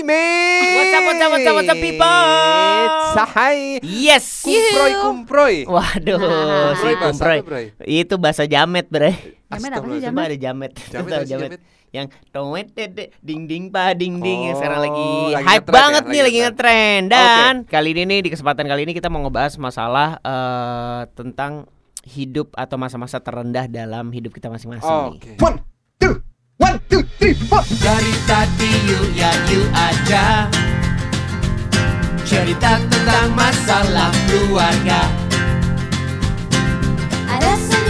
Hey mate. What's up, what's up, what's up, what's up, people? Sahai. Yes. Kumproy kumproy. Waduh, Nah. si Kumproy? Itu bahasa jamet, Bre. Jamet apa sih. Coba ada jamet. Jamet sih, jamet? Yang toet dede ding ding pa ding ding yang sekarang Oh, lagi, lagi hype ya, banget lagi nih, lagi ngetren. ngetren. Dan kali ini nih di kesempatan kali ini kita mau ngebahas masalah eh, tentang hidup atau masa-masa terendah dalam hidup kita masing-masing Oh, nih. Oke. One, two, one, two, three, four. Dari tadi you ya you ada Cerita tentang masalah keluarga Ada senyum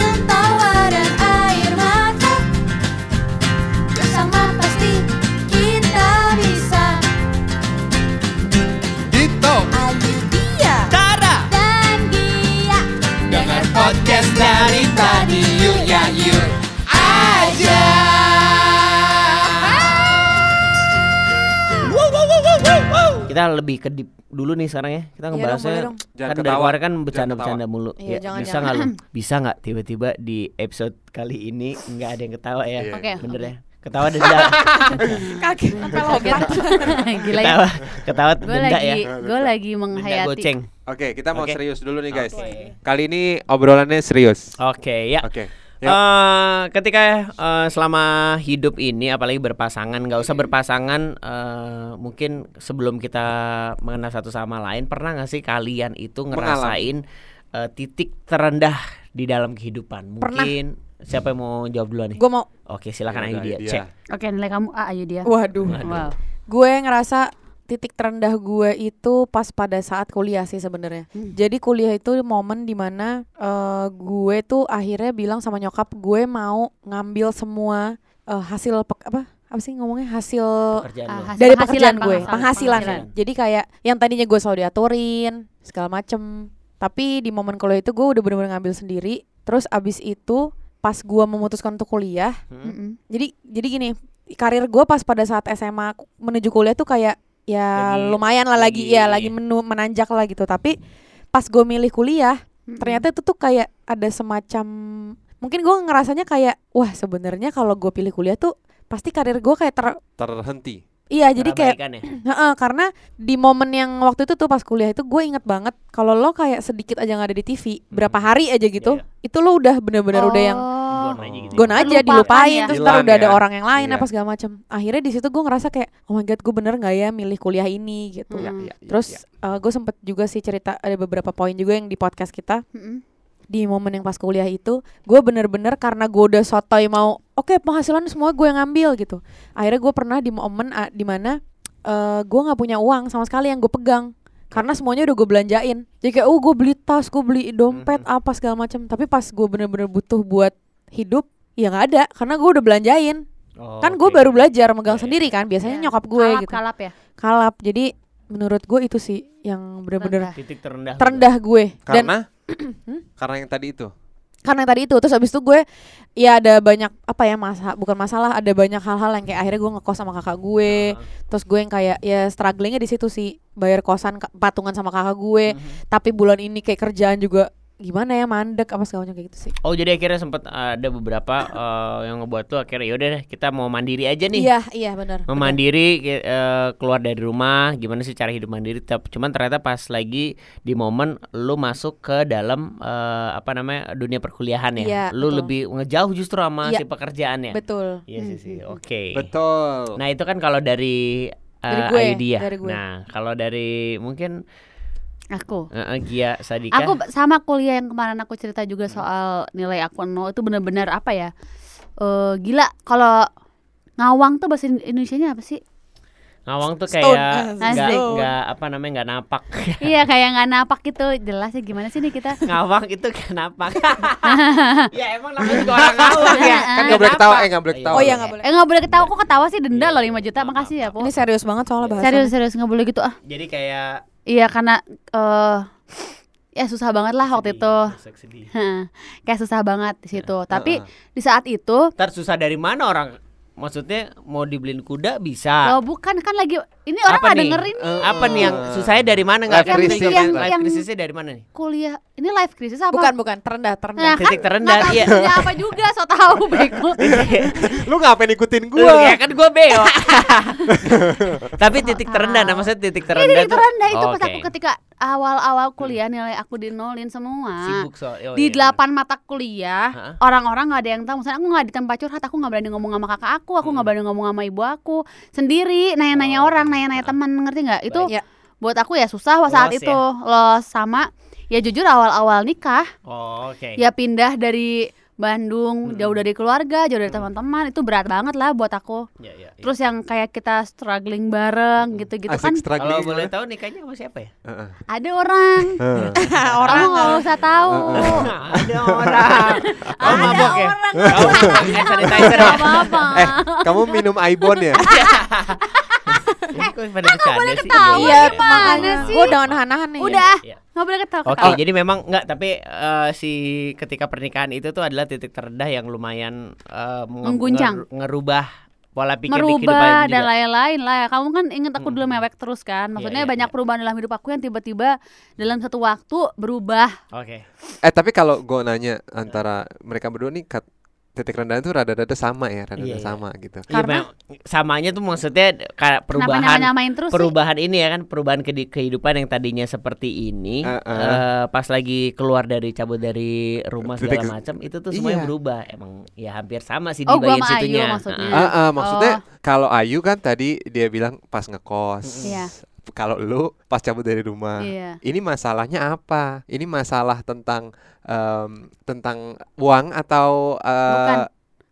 Kita lebih ke deep dulu nih sekarang ya Kita Iya dong, ngebahasnya boleh dong. Jangan Kan dari ketawa. kemarin kan bercanda-bercanda mulu Iya, Ya, jangan, Bisa nggak lu? Bisa nggak tiba-tiba di episode kali ini nggak ada yang ketawa ya Iya. Oke, Bener oke. ya Ketawa denda sampai lompat. Gila ya. Ketawa Ketawa Gue denda lagi, ya gue lagi menghayati. goceng Oke, kita mau Oke. serius dulu nih guys. Oke. Kali ini obrolannya serius. Oke ya Oke. Yuk. Eh, ketika eh, selama hidup ini apalagi berpasangan nggak usah berpasangan eh, mungkin sebelum kita mengenal satu sama lain pernah nggak sih kalian itu ngerasain eh, titik terendah di dalam kehidupan Pernah. mungkin siapa yang mau jawab duluan nih Gue mau. oke silakan Ya udah, dia Ayu cek Oke nilai kamu A ayo dia. Waduh. Wow. Gue ngerasa titik terendah gue itu pas pada saat kuliah sih sebenarnya. Hmm. Jadi kuliah itu momen di mana eh, gue tuh akhirnya bilang sama nyokap gue mau ngambil semua eh, hasil pek- apa apa sih ngomongnya hasil pekerjaan lo. hasil- dari penghasilan, pekerjaan gue penghasilan, penghasilan. penghasilan. Jadi kayak yang tadinya gue selalu diaturin segala macem. Tapi di momen kuliah itu gue udah bener-bener ngambil sendiri. Terus abis itu pas gue memutuskan untuk kuliah Hmm? Jadi jadi gini karir gue pas pada saat SMA menuju kuliah tuh kayak ya Lagi- lumayan lah lagi, lagi- ya lagi menu menanjak lah gitu tapi pas gue milih kuliah Mm-mm. ternyata itu tuh kayak ada semacam mungkin gue ngerasanya kayak wah sebenarnya kalau gue pilih kuliah tuh pasti karir gue kayak ter Terhenti. iya jadi kayak ya? Heeh, karena di momen yang waktu itu tuh pas kuliah itu gue inget banget kalau lo kayak sedikit aja nggak ada di TV berapa hari aja gitu Iya, itu lo udah bener-bener udah yang Oh. Aja gitu. gon aja Terlupakan dilupain ya. terus Hilang ntar udah ada ya. orang yang lain Iya. apa segala macam akhirnya di situ gue ngerasa kayak oh my god gue bener nggak ya milih kuliah ini gitu Hmm. Ya, ya, ya, terus ya. gue sempet juga sih cerita ada beberapa poin juga yang di podcast kita Mm-mm. di momen yang pas kuliah itu gue bener-bener karena gue udah sotoy mau oke penghasilan semua gue yang ngambil gitu akhirnya gue pernah di momen uh, di mana uh, gue nggak punya uang sama sekali yang gue pegang karena semuanya udah gue belanjain jadi kayak oh gue beli tas gue beli dompet Mhm. apa segala macam tapi pas gue bener-bener butuh buat hidup ya nggak ada karena gue udah belanjain Oh, kan gue oke. baru belajar megang Iya, sendiri kan biasanya Ya. nyokap gue kalap, gitu Kalap ya. kalap jadi menurut gue itu sih yang bener-bener Terendah. titik terendah. terendah gue dan Karena karena yang tadi itu. karena yang tadi itu terus abis itu gue ya ada banyak apa ya masa bukan masalah ada banyak hal-hal yang kayak akhirnya gue ngekos sama kakak gue terus gue yang kayak ya strugglingnya di situ sih bayar kosan ka- patungan sama kakak gue Mhm. tapi bulan ini kayak kerjaan juga gimana ya mandek apa segala macam kayak gitu sih Oh jadi akhirnya sempat ada beberapa eh, yang ngebuat tuh akhirnya yaudah deh kita mau mandiri aja nih. iya iya benar Mau mandiri eh, keluar dari rumah gimana sih cara hidup mandiri Tap- cuman ternyata pas lagi di momen lu masuk ke dalam eh, apa namanya dunia perkuliahan ya Iya, lu betul. lebih ngejauh justru sama Iya. si pekerjaan ya betul iya sih sih oke Betul. nah itu kan kalau dari eh, Dari gue, Ayu dia dari gue. nah kalau dari mungkin Aku. eh, Gia Sadika Aku sama kuliah yang kemarin aku cerita juga soal nilai aku nol itu bener-bener apa ya? Eh gila kalau ngawang tuh bahasa Indonesianya apa sih? ngawang tuh kayak nggak nggak apa namanya nggak napak iya kayak nggak napak gitu. Jelasnya gimana sih nih kita? ngawang itu kenapa ya emang namanya juga orang ngawang ya Kan nggak boleh ketawa, eh nggak boleh ketawa. oh iya nggak boleh Eh nggak boleh ketawa kok ketawa sih denda Iya, loh 5 juta. Makasih ya, Po. ini serius banget soalnya bahasa Serius serius nggak boleh gitu ah. jadi kayak Iya karena eh ya susah banget lah waktu sedih, itu. susah, sedih. kayak susah banget di situ. Tapi Heeh. di saat itu Ntar susah dari mana orang maksudnya mau dibeliin kuda bisa. Loh bukan kan lagi ini orang apa nggak nih? dengerin nih. Eh, apa nih yang susahnya dari mana nggak? Life crisis. Yang, Yang- life yang- crisisnya dari mana nih? Kuliah ini live krisis apa? Bukan bukan terendah terendah. Nah, Titik kan terendah, iya. apa juga so tahu bego. Lu ngapain ikutin Lu gua? ya kan gue beo. Tapi titik terendah, nah maksudnya titik Ini terendah titik tuh. terendah itu Oh, pas oke. aku ketika awal-awal kuliah nilai aku dinolin semua. sibuk soal oh, di iya, delapan mata kuliah orang-orang nggak ada yang tahu misalnya aku nggak di tempat curhat aku nggak berani ngomong sama kakak aku aku nggak berani ngomong sama ibu aku sendiri nanya-nanya Hmm. Oh, orang oke. nanya-nanya teman ngerti nggak itu Ya. buat aku ya susah saat Los itu ya? los sama ya jujur awal-awal nikah Oh, oke. ya pindah dari Bandung Hmm. jauh dari keluarga jauh dari teman-teman itu berat banget lah buat aku Ya, ya, ya. terus yang kayak kita struggling bareng gitu-gitu Asik kan struggling. kalau boleh tahu nikahnya sama siapa ya? Heeh. ada orang Heeh. kamu nggak usah tahu ada orang. Ada mabok ya? orang. Ya? Apa-apa Eh, kamu minum Ibon ya? Ini kok pada bercanda sih? ketawa Iya, makanya sih? gue udah nahan-nahan nih. udah Iya. Nggak boleh ketawa Oke, ketawa jadi memang enggak tapi eh, si ketika pernikahan itu tuh adalah titik terendah yang lumayan eh, menge- Mengguncang. nger- ngerubah pola pikir di kehidupan merubah juga. dan lain-lain lah kamu kan inget aku dulu Hmm. mewek terus kan maksudnya iya, banyak iya. perubahan dalam hidup aku yang tiba-tiba dalam satu waktu berubah Oke. Eh tapi kalau gue nanya antara mereka berdua nih kat- titik rendah itu rada-rada sama ya, rada-rada Iya, iya. sama gitu. Iya, Karena- memang samanya tuh maksudnya kayak perubahan nyamain terus sih perubahan ini ya kan perubahan ke- kehidupan yang tadinya seperti ini Uh-uh. eh, pas lagi keluar dari cabut dari rumah Titik- segala macam itu tuh semuanya Iya. berubah emang ya hampir sama sih Oh, di bagian sama Ayu situnya maksudnya. Heeh. Ah, ah, maksudnya Oh. kalau Ayu kan tadi dia bilang pas ngekos. Iya. Kalau lu pas cabut dari rumah. Iya. Ini masalahnya apa? Ini masalah tentang em, tentang uang atau eh, Bukan.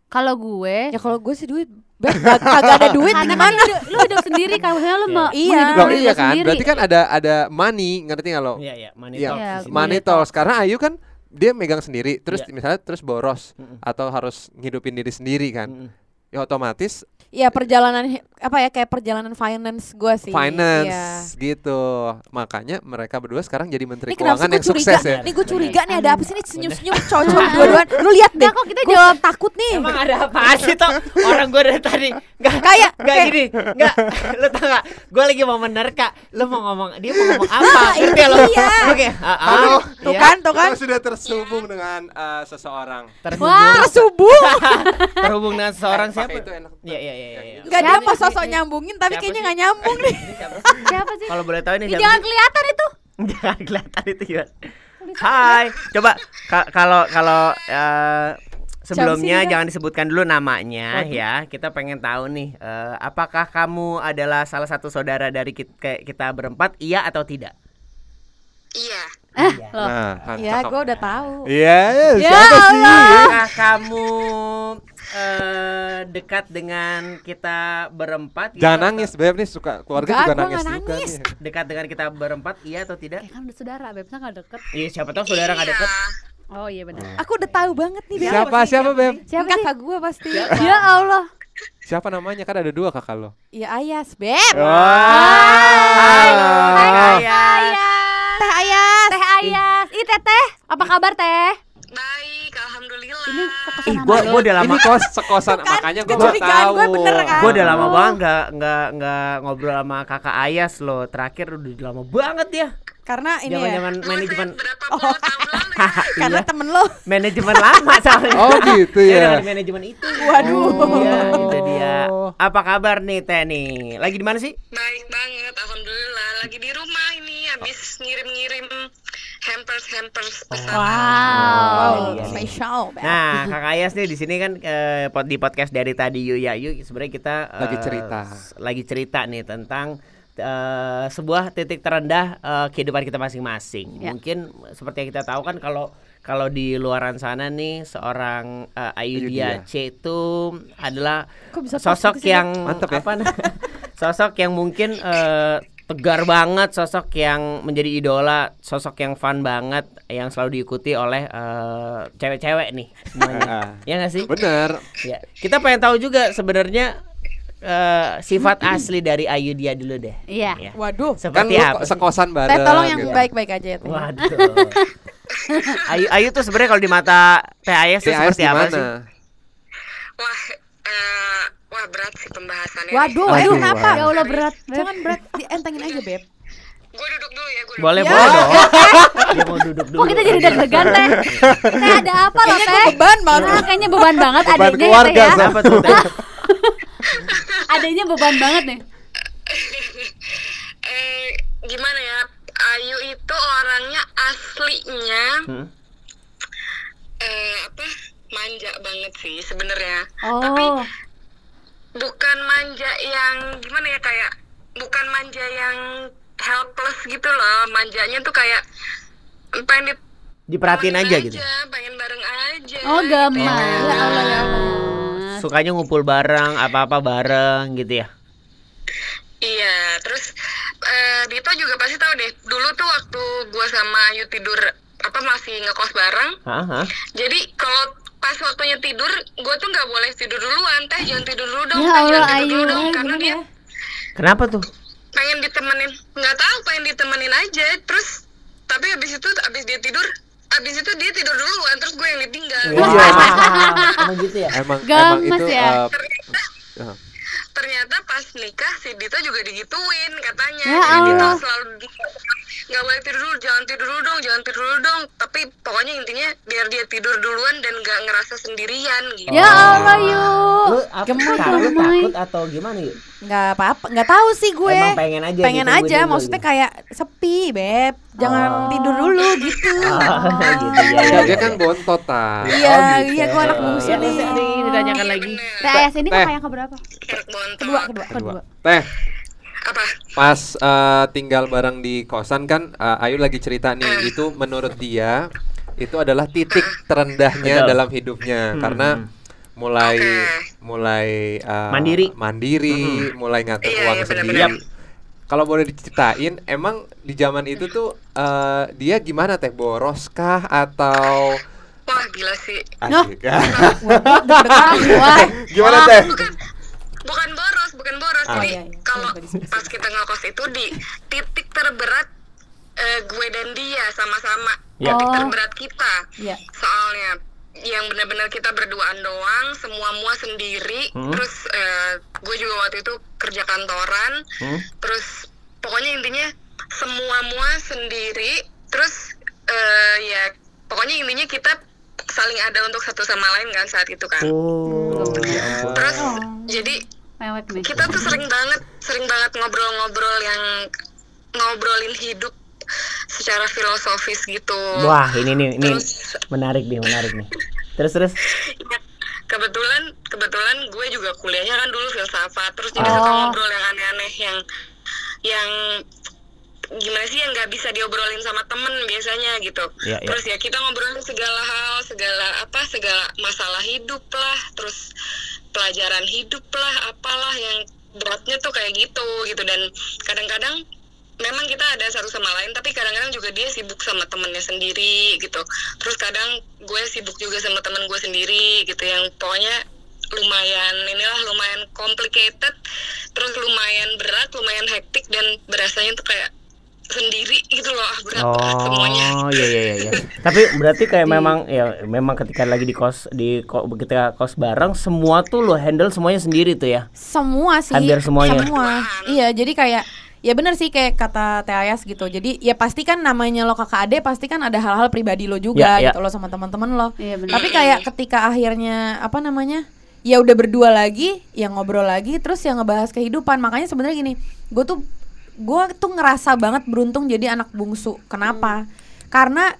kalau gue Ya kalau gue sih duit kagak ada duit kan gimana? lu hidup, sendiri kan maksudnya lu Iya. mau Iya. Loh, iya kan? sendiri. Berarti kan ada ada money, ngerti nggak lo? Iya iya money Iya, talks Iya, di sini. money money talks. Karena Ayu kan dia megang sendiri, terus Iya. misalnya terus boros Mm-mm. atau harus ngidupin diri sendiri kan. Mm-mm. Ya otomatis Iya perjalanan apa ya kayak perjalanan finance gue sih. Iya. finance gitu. Makanya mereka berdua sekarang jadi menteri Ini kenapa keuangan gue yang curiga? sukses ya. Nih gue curiga nih ada apa sih nih senyum-senyum cowok-cowok dua-duaan. Lu lihat deh. Nah, kok kita jawab takut nih. Emang ada apa sih toh orang gue dari tadi nggak Kayak- nggak kayak- gini nggak lu tau nggak gue lagi mau menerka lu mau ngomong dia mau ngomong apa Nah, ngerti lo oke ah, ah, Halo. Tuh iya. kan, tuh kan. Sudah tersambung dengan eh, seseorang. Tersubuh. terhubung dengan seorang Eh, siapa pakai itu enak. iya iya iya iya Gak dia sih? sosok nyambungin tapi siapa kayaknya sih? gak nyambung nih. Siapa sih? kalau boleh tahu ini siapa jangan kelihatan itu jangan kelihatan itu ya Hai coba ka- kalau kalau eh, sebelumnya jangan disebutkan dulu namanya ya kita pengen tahu nih eh, apakah kamu adalah salah satu saudara dari kit- kayak kita berempat iya atau tidak Iya. eh Iya. loh Nah, Ya cakep. gue udah tahu. Iya, Ya siapa sih? Apakah kamu eh, dekat dengan kita berempat? iya Jangan nangis, Beb nih suka keluarga Enggak, juga nangis nggak juga nangis. nih. Dekat dengan kita berempat, iya atau tidak? kayak kan udah saudara bebnya nggak deket Iya, siapa tahu saudara nggak deket. oh iya benar Aku udah tahu banget nih. Beb. Siapa siapa Beb? siapa sih Kakak gue pasti. ya Allah Siapa namanya? Kan ada dua kakak lo. Iya Ayas, Beb. Halo. Ayas Teh Ayas. teh Ayas ih teteh apa kabar teh Baik, ini Ih, sekosan gua sama gua udah lama Ini kos sekosan makanya gue baru kecurigaan tahu. gue bener kan? Gue udah lama banget nggak nggak nggak ngobrol sama kakak Ayas loh. Terakhir udah lama banget ya. Karena ini Zaman ya. manajemen tahun lalu ya? Karena Iya. temen lo. manajemen lama soalnya. Oh, gitu ya. dengan manajemen itu. Waduh. Iya, itu dia. Oh. Apa kabar nih Teh nih? Lagi di mana sih? Baik banget, alhamdulillah. Lagi di rumah ini, habis ngirim-ngirim hampers hampers pesan. wow Oh, Wow, iya. Nah, Kakak Ayas nih di sini kan eh, di podcast dari tadi Yu ya Yu sebenarnya kita eh, Lagi cerita. s- lagi cerita nih tentang eh, sebuah titik terendah eh, kehidupan kita masing-masing. Ya. Mungkin seperti yang kita tahu kan kalau kalau di luaran sana nih seorang eh, Ayudhya Ayudhya. C itu adalah sosok yang Mantep ya. apa nah, sosok yang mungkin eh, tegar banget, sosok yang menjadi idola, sosok yang fun banget, yang selalu diikuti oleh eh, cewek-cewek nih semuanya. ya nggak sih? Bener. Ya. Kita pengen tahu juga sebenarnya eh, sifat asli dari Ayu dia dulu deh. Iya. Ya. Waduh. Kan Seperti lu apa? sekosan bareng. Teh tolong yang gitu. baik-baik aja ya Teh. Waduh. Ayu Ayu tuh sebenarnya kalau di mata Teh Ayas tuh seperti apa sih? Wah, eh, wah berat sih pembahasannya. Waduh, Aduh, aduh kenapa? waduh. Ya Allah berat. Jangan berat, dientengin aja, Beb. Gue duduk dulu ya, gue duduk. Boleh Ya. boleh dong. Dia mau duduk dulu. Kok kita jadi deg-degan teh? Teh ada apa loh teh? Beban banget. Nah, kayaknya beban banget Beban adanya ya teh keluarga, ya. Sam. Apa tuh? Teh? Adanya beban banget nih. Eh, gimana ya? Ayu itu orangnya aslinya Hmm? eh apa? Manja banget sih sebenarnya. Oh. Tapi bukan manja yang gimana ya kayak bukan manja yang helpless gitu loh. Manjanya tuh kayak pengen di- Diperhatiin bareng aja gitu. pengen bareng aja. Oh, gampang. Gitu. Ya Allah ya Allah. Sukanya ngumpul bareng, apa-apa bareng gitu ya. Iya, terus eh, Dito juga pasti tahu deh. Dulu tuh waktu gua sama Ayu tidur apa masih ngekos bareng. Hah? Jadi kalau pas waktunya tidur, gua tuh nggak boleh tidur duluan, teh jangan tidur dulu dong, Ya teh jangan tidur Ayu. dulu dong, karena dia ya? Kenapa tuh? pengen ditemenin, nggak tahu pengen ditemenin aja. Terus tapi habis itu habis dia tidur, habis itu dia tidur duluan, terus gue yang ditinggal. Iya. Emang gitu ya? Emang Gamas emang itu ya. eh, Ternyata ternyata pas nikah si Dito juga digituin katanya. Ya Jadi Dito Allah. selalu nggak boleh tidur dulu, jangan tidur dulu dong, jangan tidur dulu dong. Tapi pokoknya intinya biar dia tidur duluan dan nggak ngerasa sendirian gitu. Ya Allah yuk. Lu apa lu gemoy. takut atau gimana yuk? Nggak apa-apa, nggak tahu sih gue. Emang pengen aja pengen gitu, aja, maksudnya gitu. kayak sepi, Beb. Jangan Oh. tidur dulu gitu. Oh, gitu ya. ya, dia ya, kan ya. bontot ah. Iya, Oh, gitu. iya, gue anak bungsu Ya, nih. ditanyakan Iya, lagi. Teh sini Teh. kakak yang keberapa? Bontot. Kedua, kedua, Kedua. kedua. Teh, Apa? pas eh, tinggal bareng di kosan kan eh, Ayu lagi cerita nih itu menurut dia itu adalah titik terendahnya Betul. dalam hidupnya Hmm, karena hmm. mulai Oke. mulai eh, Mandiri. mandiri mulai ngatur Iya, uang iya, sendiri benar-benar. kalau boleh diceritain emang di zaman itu tuh eh, dia gimana teh boros kah atau Wah gila sih. asik Wah. gimana teh Bukan bukan boros, bukan boros. Ah. Jadi iya, iya. kalau disebut. pas kita ngekos itu di titik terberat eh, gue dan dia sama-sama. Ya. Titik Oh. terberat kita. Iya. Soalnya yang benar-benar kita berduaan doang, semua mua sendiri. Hmm. Terus eh, gue juga waktu itu kerja kantoran. Hmm? Terus pokoknya intinya semua mua sendiri. Terus eh, ya pokoknya intinya kita saling ada untuk satu sama lain kan saat itu kan. Oh, ampun. Terus Oh. jadi Mewek nih. kita tuh sering banget sering banget ngobrol-ngobrol yang ngobrolin hidup secara filosofis gitu. Wah, ini nih, ini Terus menarik nih, menarik nih. Terus terus. ya, kebetulan kebetulan gue juga kuliahnya kan dulu filsafat terus jadi Oh. suka ngobrol yang aneh-aneh yang yang gimana sih yang nggak bisa diobrolin sama temen biasanya gitu. Iya, iya. Terus ya kita ngobrolin segala hal, segala apa, segala masalah hidup lah, terus pelajaran hidup lah, apalah yang beratnya tuh kayak gitu gitu. Dan kadang-kadang memang kita ada satu sama lain tapi kadang-kadang juga dia sibuk sama temennya sendiri gitu. Terus kadang gue sibuk juga sama temen gue sendiri gitu. Yang pokoknya lumayan inilah lumayan complicated terus lumayan berat lumayan hektik dan berasanya tuh kayak sendiri gitu loh berat banget semuanya Oh, iya iya iya. Tapi berarti kayak memang ya memang ketika lagi di kos di ko, ketika kos bareng semua tuh lo handle semuanya sendiri tuh ya. Semua sih. Hampir semuanya. Semua. Iya, jadi kayak ya bener sih kayak kata Teh Ayas gitu. Jadi ya pasti kan namanya lo kakak ade pasti kan ada hal-hal pribadi lo juga Ya, ya. gitu lo sama teman-teman lo. Iya benar. Tapi kayak ketika akhirnya apa namanya? Ya udah berdua lagi, yang ngobrol lagi terus yang ngebahas kehidupan. Makanya sebenarnya gini, gue tuh gue tuh ngerasa banget beruntung jadi anak bungsu. Kenapa? Karena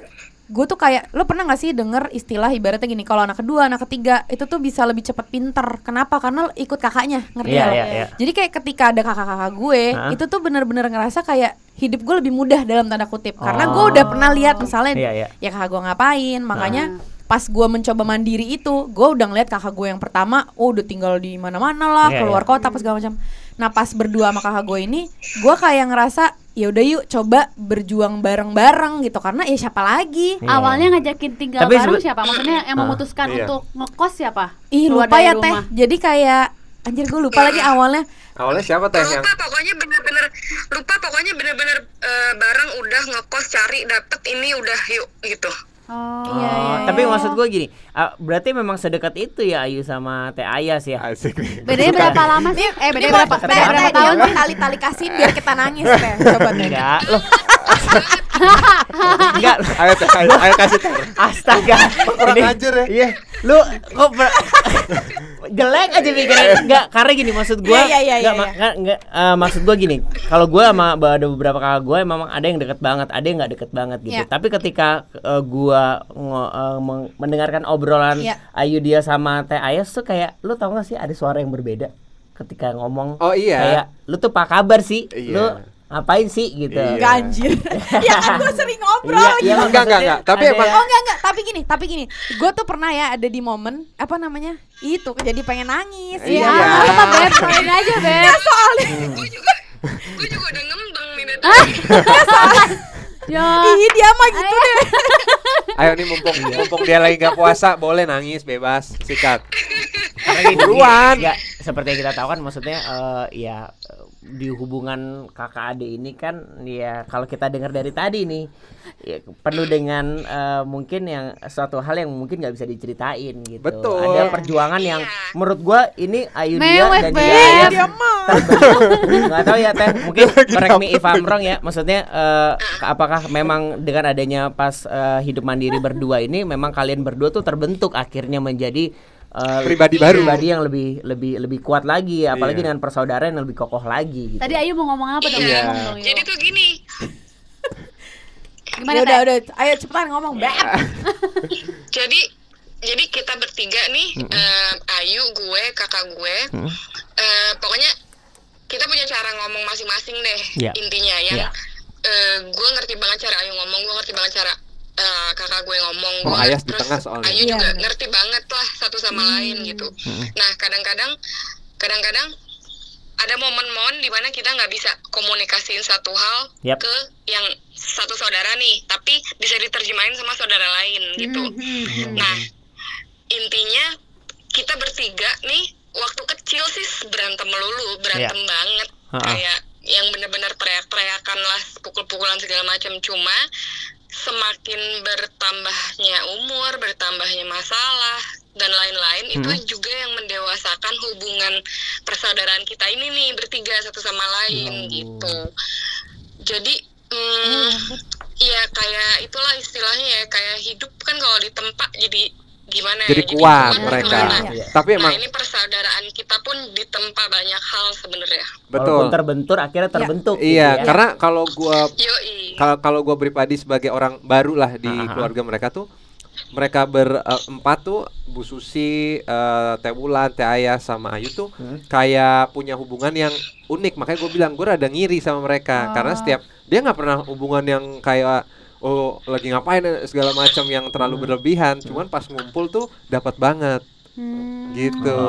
gue tuh kayak lo pernah gak sih denger istilah ibaratnya gini kalau anak kedua anak ketiga itu tuh bisa lebih cepat pinter kenapa karena lo ikut kakaknya ngerti gak lo? iya, iya. jadi kayak ketika ada kakak-kakak gue Hah? itu tuh bener-bener ngerasa kayak hidup gue lebih mudah dalam tanda kutip karena gue Oh. udah pernah lihat misalnya Iya, iya. ya kakak gue ngapain makanya Nah. pas gue mencoba mandiri itu gue udah ngeliat kakak gue yang pertama oh udah tinggal di mana-mana lah Iya, keluar iya. kota apa segala macam nah pas berdua sama kakak gue ini gue kayak ngerasa ya udah yuk coba berjuang bareng-bareng gitu karena ya siapa lagi Iya. Awalnya ngajakin tinggal Tapi bareng siapa? Maksudnya yang Ah, memutuskan iya. untuk ngekos siapa? ih Keluar lupa ya teh rumah. jadi kayak anjir gue lupa lagi awalnya awalnya siapa teh yang lupa pokoknya bener-bener lupa pokoknya bener-bener eh, bareng udah ngekos cari dapet ini udah yuk gitu Oh. Iya, iya, tapi iya. maksud gue gini, ah, berarti memang sedekat itu ya Ayu sama Teh Ayas ya. Asik nih. Bedanya berapa lama sih? Eh, bedanya berapa? Berapa teh, tahun? tali-tali kasihin biar kita nangis teh. Coba teh. Enggak, loh. Enggak, Ayo, ayo, ayo kasih teh. astaga. Kurang Ini- ajar ya. Iya, lu kok ber- jelek aja pikiran enggak karena gini maksud gua Iya, iya, iya, enggak iya, ma- enggak, enggak, eh, maksud gua gini kalau gua sama ada beberapa kakak gua memang ada yang deket banget ada yang nggak deket banget gitu Iya. tapi ketika eh, gua meng- mendengarkan obrolan Iya. Ayu dia sama Teh Ayas tuh kayak lu tau gak sih ada suara yang berbeda ketika ngomong Oh, iya. kayak lu tuh apa kabar sih Iya. lu ngapain sih gitu Iya. Anjir. ya kan gue sering ngobrol Iya, gitu. iya, Enggak, enggak, enggak. Tapi ada emang- Oh enggak enggak, tapi gini, tapi gini. Gue tuh pernah ya ada di momen apa namanya? Itu jadi pengen nangis. Iya, Iya. apa Beb? Main aja, Beb. soalnya gue juga udah ngembang nih dari Ya. ih dia mah gitu deh. Ayo nih mumpung mumpung dia lagi nggak puasa, boleh nangis bebas, sikat. Karena gini, Buruan. ya, seperti yang kita tahu kan maksudnya eh, ya di hubungan kakak adik ini kan ya kalau kita dengar dari tadi nih ya, penuh dengan eh, mungkin yang suatu hal yang mungkin nggak bisa diceritain gitu. Betul. Ada perjuangan yang Iya. menurut gua ini Ayu dia dan juga Ayas Dia mah. nggak tahu ya teh mungkin correct me if I'm wrong ya maksudnya eh, apakah memang dengan adanya pas eh, hidup mandiri berdua ini memang kalian berdua tuh terbentuk akhirnya menjadi eh, Pribadi baru. pribadi yang lebih lebih lebih kuat lagi apalagi Iya. dengan persaudaraan yang lebih kokoh lagi gitu. Tadi Ayu mau ngomong apa dong? Iya. Ngomong dong, Yu. jadi tuh gini Gimana, Ya udah udah, ayo cepetan ngomong, Beb. jadi jadi kita bertiga nih eh, Ayu gue kakak gue eh, pokoknya kita punya cara ngomong masing-masing deh Iya. intinya yang Iya. eh, gue ngerti banget cara Ayu ngomong gue ngerti banget cara eh, kakak gue ngomong Oh, Gua Ayas di terus tengah soalnya. Ayu juga bener. ngerti banget lah satu sama lain gitu nah kadang-kadang kadang-kadang ada momen-momen di mana kita nggak bisa komunikasiin satu hal Yap. ke yang satu saudara nih tapi bisa diterjemahin sama saudara lain gitu Mhm. Nah, intinya kita bertiga nih waktu kecil sih berantem melulu, berantem banget. Ha-ha. Kayak yang bener-bener teriak-teriakan lah, pukul-pukulan segala macam. Cuma semakin bertambahnya umur, bertambahnya masalah dan lain-lain itu juga yang mendewasakan hubungan persaudaraan kita ini nih bertiga satu sama lain gitu. Jadi mm, ya kayak itulah istilahnya ya kayak hidup kan kalau ditempa jadi gimana ya? Jadi kuat kuat mereka. gimana. Iya. Tapi Nah emang ini persaudaraan kita pun ditempa banyak hal sebenarnya. betul. Walaupun terbentur akhirnya terbentuk. gitu Iya, ya. karena kalau gua Yoi. Kalau kalau gua pribadi sebagai orang baru lah di Ah, ah, ah. keluarga mereka tuh mereka berempat tuh Bu Susi, eh, Teh Wulan, Teh Ayah sama Ayu tuh Hmm. kayak punya hubungan yang unik. Makanya gue bilang gue rada ngiri sama mereka karena Oh. setiap dia nggak pernah hubungan yang kayak oh lagi ngapain eh, segala macam yang terlalu berlebihan. Cuman pas ngumpul tuh dapat banget Hmm. gitu.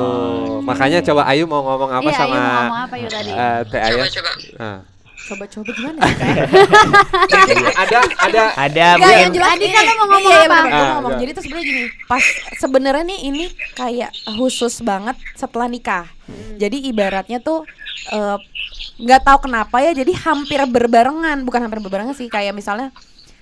Makanya coba Ayu mau ngomong apa Iya, Ayu sama mau ngomong apa Yu tadi? eh, Teh Ayah? Coba-coba. Nah. Coba-coba gimana sih, Teh? ada ada ada Enggak, mungkin yang jelas Tadi ini- kan lo mau ngomong iya, iya, apa? gua Ah, mau ngomong. Jadi tuh sebenarnya gini, pas sebenarnya nih ini kayak khusus banget setelah nikah. Jadi ibaratnya tuh eh, nggak tahu kenapa ya, jadi hampir berbarengan, bukan hampir berbarengan sih, kayak misalnya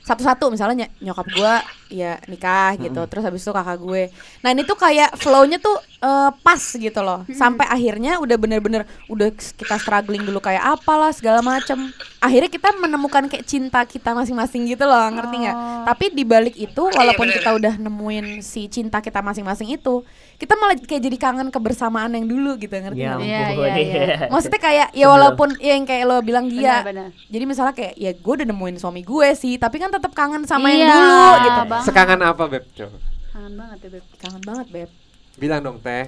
satu-satu misalnya ny- nyokap gua ya nikah gitu terus habis itu kakak gue. Nah ini tuh kayak flownya tuh eh, pas gitu loh. Sampai akhirnya udah bener-bener udah kita struggling dulu kayak apalah segala macem. Akhirnya kita menemukan kayak cinta kita masing-masing gitu loh ngerti nggak? Oh. tapi di balik itu walaupun bener. kita udah nemuin si cinta kita masing-masing itu kita malah kayak jadi kangen kebersamaan yang dulu gitu ngerti Ya nggak? Iya, iya, iya. Maksudnya kayak ya walaupun ya yang kayak lo bilang dia jadi misalnya kayak ya gue udah nemuin suami gue sih tapi kan tetap kangen sama yang Iya, dulu gitu Bang. sekangen apa beb coba Kangen banget ya, Beb. kangen banget beb bilang dong teh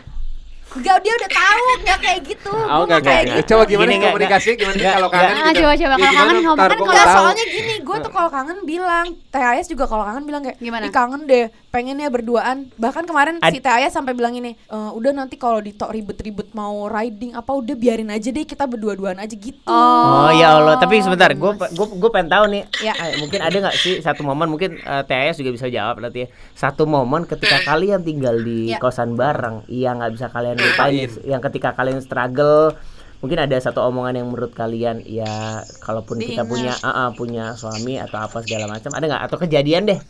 Enggak, dia udah tahu enggak kayak gitu. oh Gua enggak mah kayak enggak gitu. coba gimana Gini, komunikasi gimana kalau kangen Ah, gitu? coba, coba. Kalau kangen ngomong- kan kalau nggak soalnya gini, gue tuh kalau kangen bilang Teh Ayas juga kalau kangen bilang kayak Gimana? "Ih, kangen deh, pengen ya berduaan Bahkan kemarin Ad- si Teh Ayas sampai bilang ini e, Udah nanti kalau ditok ribet-ribet mau riding apa Udah biarin aja deh kita berdua-duaan aja gitu Oh ya Allah, tapi sebentar, gue gue gue pengen tahu nih. Ya. eh, mungkin ada nggak sih satu momen mungkin eh, Teh Ayas juga bisa jawab nanti ya. Satu momen ketika kalian tinggal di Ya. kosan bareng, iya nggak bisa kalian lupain. yang ketika kalian struggle, mungkin ada satu omongan yang menurut kalian ya kalaupun kita Diingat. punya ah, ah, punya suami atau apa segala macam, ada nggak atau kejadian deh?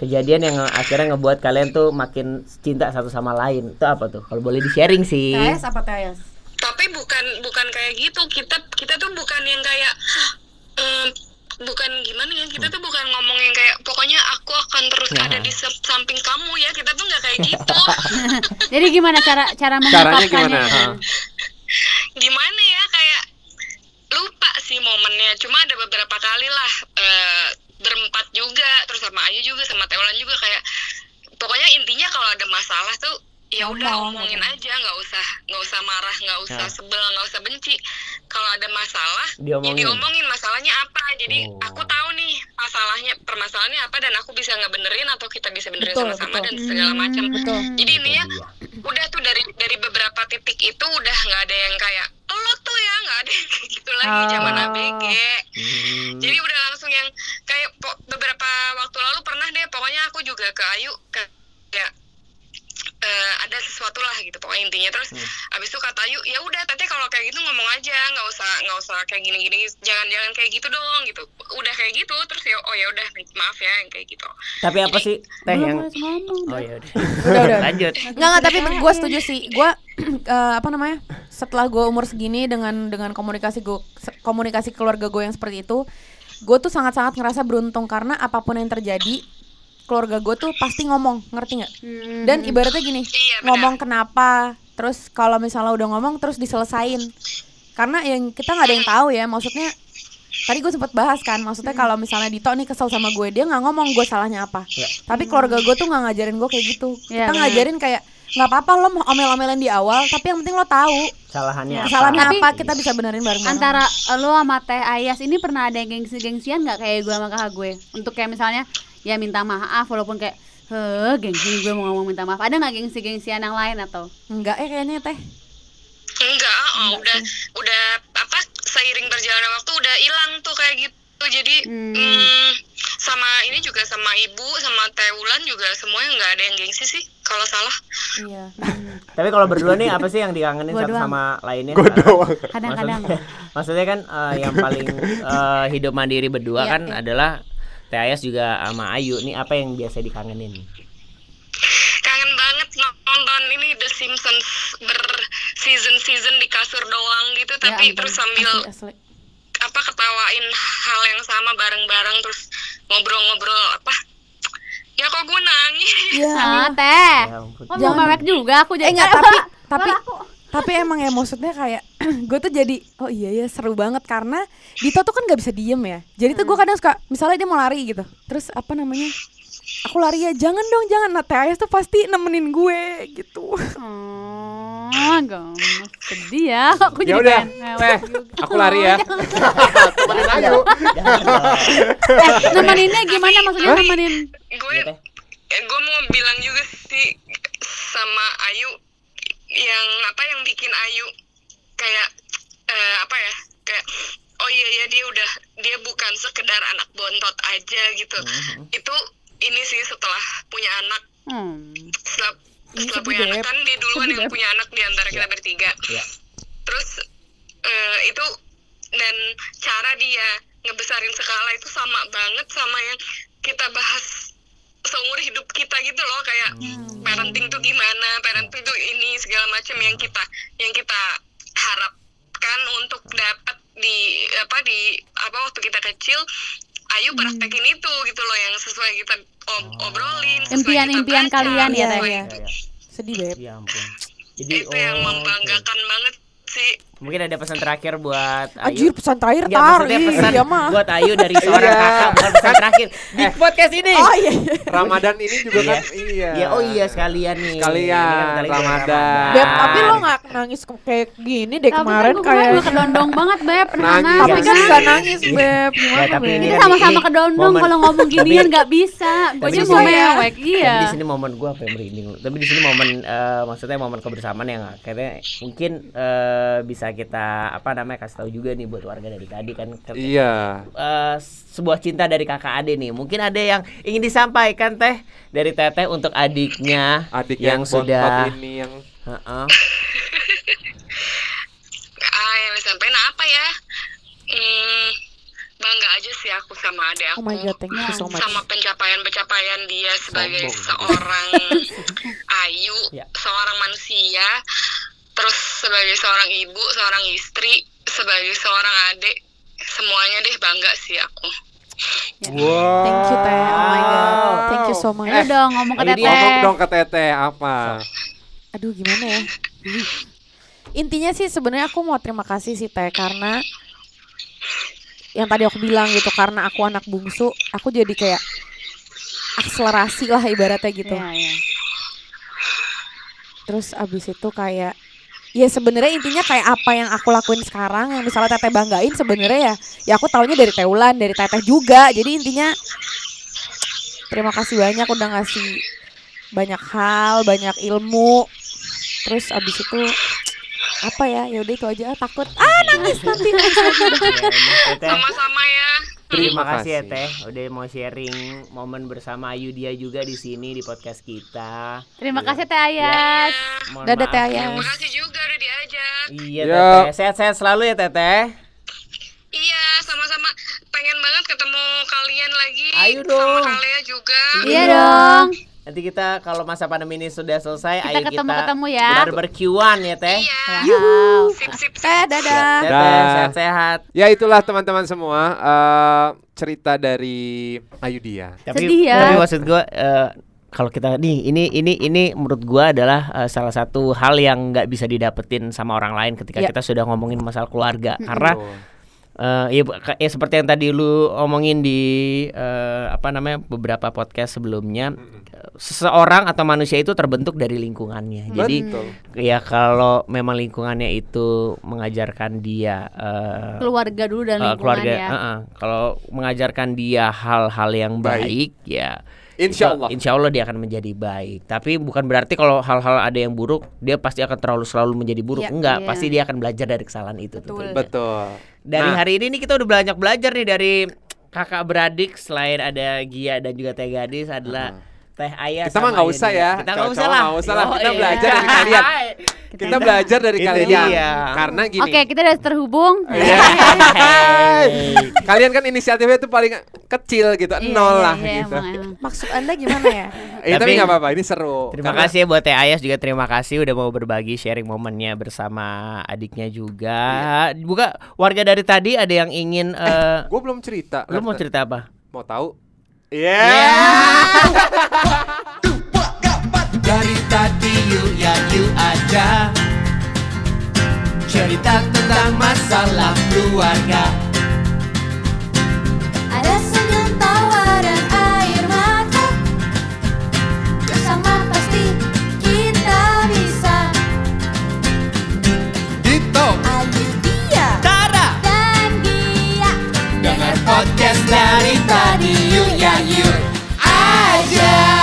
kejadian yang akhirnya ngebuat kalian tuh makin cinta satu sama lain itu apa tuh kalau boleh di sharing sih Tes apa tes? tapi bukan bukan kayak gitu kita kita tuh bukan yang kayak em, bukan gimana ya kita tuh bukan ngomong yang kayak pokoknya aku akan terus Nah. ada di samping kamu ya kita tuh nggak kayak gitu Jadi gimana cara cara mengungkapkannya? gimana? gimana ya kayak lupa sih momennya cuma ada beberapa kali lah eh, berempat juga terus sama Ayu juga sama Teolan juga kayak pokoknya intinya kalau ada masalah tuh ya udah Ngomong, omongin aja nggak usah nggak usah marah nggak usah Ya. sebel nggak usah benci kalau ada masalah Diomongin. ya diomongin masalahnya apa jadi Oh. aku tahu nih masalahnya permasalahannya apa dan aku bisa ngebenerin atau kita bisa benerin Betul, sama-sama betul. dan segala macam Betul. jadi Itu intinya dia. udah tuh dari dari beberapa titik itu udah nggak ada yang kayak lo tuh ya nggak ada yang kayak gitu lagi Oh. zaman ABG Hmm. jadi udah langsung yang kayak po- beberapa waktu lalu pernah deh pokoknya aku juga ke Ayu ke kayak eh, ada sesuatu lah gitu pokoknya intinya terus Hmm. abis itu kata Ayu ya udah tete kalau kayak gitu ngomong aja nggak usah nggak usah kayak gini gini jangan jangan kayak gitu dong gitu udah kayak gitu terus ya oh ya udah maaf ya yang kayak gitu tapi apa sih teh yang ngomong. oh ya udah Udah, lanjut Enggak, enggak, tapi gue setuju sih. Gue apa namanya? Setelah gue umur segini dengan dengan komunikasi gue komunikasi keluarga gue yang seperti itu, gue tuh sangat-sangat ngerasa beruntung karena apa pun yang terjadi, keluarga gue tuh pasti ngomong, ngerti nggak? Hmm. Dan ibaratnya gini, Iya, ngomong kenapa, terus kalau misalnya udah ngomong terus diselesain. Karena yang kita nggak ada yang tahu ya, maksudnya tadi gue sempet bahas kan, maksudnya kalau misalnya Dito nih kesel sama gue, dia nggak ngomong gue salahnya apa. Ya. Tapi keluarga gue tuh nggak ngajarin gue kayak gitu. Iya, kita benar. ngajarin kayak nggak apa-apa lo mau omel-omelin di awal, tapi yang penting lo tahu kesalahannya apa kesalahannya Tapi- apa, kita bisa benerin bareng-bareng. antara lo sama Teh Ayas ini pernah ada yang gengsi-gengsian nggak kayak gue sama kakak gue untuk kayak misalnya ya minta maaf walaupun kayak heh gengsi gue mau ngomong minta maaf ada nggak gengsi-gengsian yang lain atau enggak ya kayaknya teh. Enggak, oh, udah udah apa seiring berjalannya waktu udah hilang tuh kayak gitu. Jadi Hmm. mm, sama ini juga sama ibu sama Teulan juga semuanya nggak ada yang gengsi sih kalau salah. Iya. tapi kalau berdua nih apa sih yang dikangenin Gua satu sama lainnya Gue doang. kadang-kadang maksudnya, maksudnya kan eh, yang paling eh, hidup mandiri berdua Iya, kan iya. adalah Teh Ayas juga sama Ayu. Nih apa yang biasa dikangenin? Kangen banget nonton ini The Simpsons berseason-season di kasur doang gitu Ya tapi ampun, terus sambil Asli, asli. apa ketawain hal yang sama bareng-bareng terus ngobrol-ngobrol apa ya kok gue nangis. Iya. ah Teh. Ya ampun. Kok mau mewek juga aku Eh jadi enggak tapi tapi tapi emang ya maksudnya kayak gue tuh jadi oh iya ya seru banget. Karena Dito tuh kan nggak bisa diem ya. Jadi tuh gue kadang suka misalnya dia mau lari gitu. Terus apa namanya? Aku lari ya jangan dong jangan. Nah Teh Ayas tuh pasti nemenin gue gitu. Oh gemes. Sedih ya. Kok aku Ya jadi udah, Teh, aku lari ya. Temenin Ayu. eh, nemeninnya gimana? Maksudnya nemenin. gue Iya, eh, gue mau bilang juga sih sama Ayu yang apa yang bikin Ayu kayak eh, apa ya kayak oh iya ya dia udah dia bukan sekedar anak bontot aja gitu. Itu ini sih setelah punya anak. Hmm. setelah, Ini setelah punya anak kan dia duluan yang punya anak di antara kita bertiga. Iya. terus eh, itu dan cara dia ngebesarin skala itu sama banget sama yang kita bahas seumur hidup kita gitu loh kayak parenting tuh gimana parenting tuh ini segala macam yang kita yang kita harapkan untuk dapat di apa di apa waktu kita kecil Ayu praktekin itu gitu loh yang sesuai kita ob- obrolin sesuai kita Impian-impian kalian ya, iya. Ya, ya. sedih beb Ya ampun. Jadi itu yang oh, membanggakan banget sih. Mungkin ada pesan terakhir buat Anjir Ayu. pesan terakhir Enggak, tar maksudnya pesan iya mah buat Ayu dari seorang Iya. kakak bukan pesan terakhir di podcast ini. oh iya iya. Ramadan ini juga kan iya. Ya oh iya sekalian nih. Sekalian, kan bulan Ramadan. Beb tapi lo nggak nangis kayak gini deh Tapi kemarin kan kayak gue kedondong banget beb Nangis. nangis tapi kan Iya. nggak nangis beb Ya, gimana tapi beb ini kan sama-sama kedondong kalau ngomong ginian Tapi- nggak bisa. Gue aja mau mewek, iya. Tapi di sini momen gua apa yang merinding. Tapi di sini momen eh, maksudnya momen kebersamaan yang akhirnya mungkin eh, bisa kita apa namanya kasih tahu juga nih buat warga dari tadi kan. Ke- Iya. eh, sebuah cinta dari kakak ade nih. Mungkin ada yang ingin disampaikan teh dari teteh untuk adiknya Adik yang, yang, sudah ini yang Heeh. ah yang disampaikan apa ya hmm, bangga aja sih aku sama adik Oh aku my god, thank you so much. sama pencapaian-pencapaian dia sebagai Sombong. seorang ayu, Ya. seorang manusia, terus sebagai seorang ibu, seorang istri, sebagai seorang adik, semuanya deh bangga sih aku. Wow. Thank you Teh. Oh my god. Thank you so much. Ayo dong ngomong ke dia. Ngomong teteh. dong ke Teteh apa? Aduh gimana ya? Intinya sih sebenarnya aku mau terima kasih sih Teh karena yang tadi aku bilang gitu karena aku anak bungsu, aku jadi kayak akselerasi lah ibaratnya gitu. Iya, iya. Terus abis itu kayak ya sebenarnya intinya kayak apa yang aku lakuin sekarang yang misalnya teteh banggain sebenarnya ya ya aku taunya dari Teulan dari teteh juga. Jadi intinya terima kasih banyak udah ngasih banyak hal banyak ilmu. Terus abis itu apa ya? Ya udah itu aja. Ah, takut. Ah nangis nanti. Ya, Sama-sama ya. Terima kasih ya kasih. Teh udah mau sharing momen bersama Ayu dia juga di sini di podcast kita. Terima kasih Teh Ayas. Mohon Dadah, Teh. Ayas. Makasih juga udah diajak. Iya Ya. Teteh, sehat-sehat selalu ya Teteh. Iya, sama-sama. Pengen banget ketemu kalian lagi. Ayo dong. Sama Kalea juga. Iya dong. Nanti kita kalau masa pandemi ini sudah selesai, Kita ayo ketemu-ketemu kita ya. berbercuan ya Teh. Iya. Wow. Sip, sip, sip. teh dadah sehat-sehat. Ya itulah teman-teman semua eh, cerita dari Ayu Dia. Tapi, Sedih ya. tapi maksud gua eh, kalau kita nih ini ini ini menurut gua adalah eh, salah satu hal yang nggak bisa didapetin sama orang lain ketika Ya. kita sudah ngomongin masalah keluarga karena Betul. Eh, ya, ya seperti yang tadi lu omongin di eh, apa namanya beberapa podcast sebelumnya seseorang atau manusia itu terbentuk dari lingkungannya jadi Betul. ya kalau memang lingkungannya itu mengajarkan dia eh, Keluarga dulu dan lingkungan keluarga ya. eh, eh, kalau mengajarkan dia hal-hal yang Baik. baik, ya Insya itu- Allah. insya Allah dia akan menjadi baik tapi bukan berarti kalau hal-hal ada yang buruk dia pasti akan terlalu selalu menjadi buruk Iya, enggak iya. pasti dia akan belajar dari kesalahan itu Betul. Betul. Dari Nah. hari ini nih kita udah banyak belajar nih dari kakak beradik selain ada Gia dan juga Teh Gadis adalah Teh Ayah Kita mah nggak usah ya. kita nggak usah lah nggak usah lah. Oh, Kita iya. belajar dari kalian. Kita belajar dari kalian. Karena gini. Oke, kita udah terhubung. Iya. Kalian kan inisiatifnya tuh paling kecil gitu, Iya, nol iya, lah iya, gitu. emang, emang. maksud anda gimana ya Eh, tapi nggak apa-apa, ini seru. Terima Karena- kasih ya buat Teh Ayas juga terima kasih udah mau berbagi sharing momennya bersama adiknya juga. Buka warga dari tadi ada yang ingin eh Gue belum cerita. lu mau cerita apa? Mau tahu? Iya. Dari tadi you ya you aja Cerita tentang masalah keluarga Ada senyum tawa dan air mata Bersama pasti kita bisa Dito Ayu Tara dan dia Dengar podcast dari tadi yeah!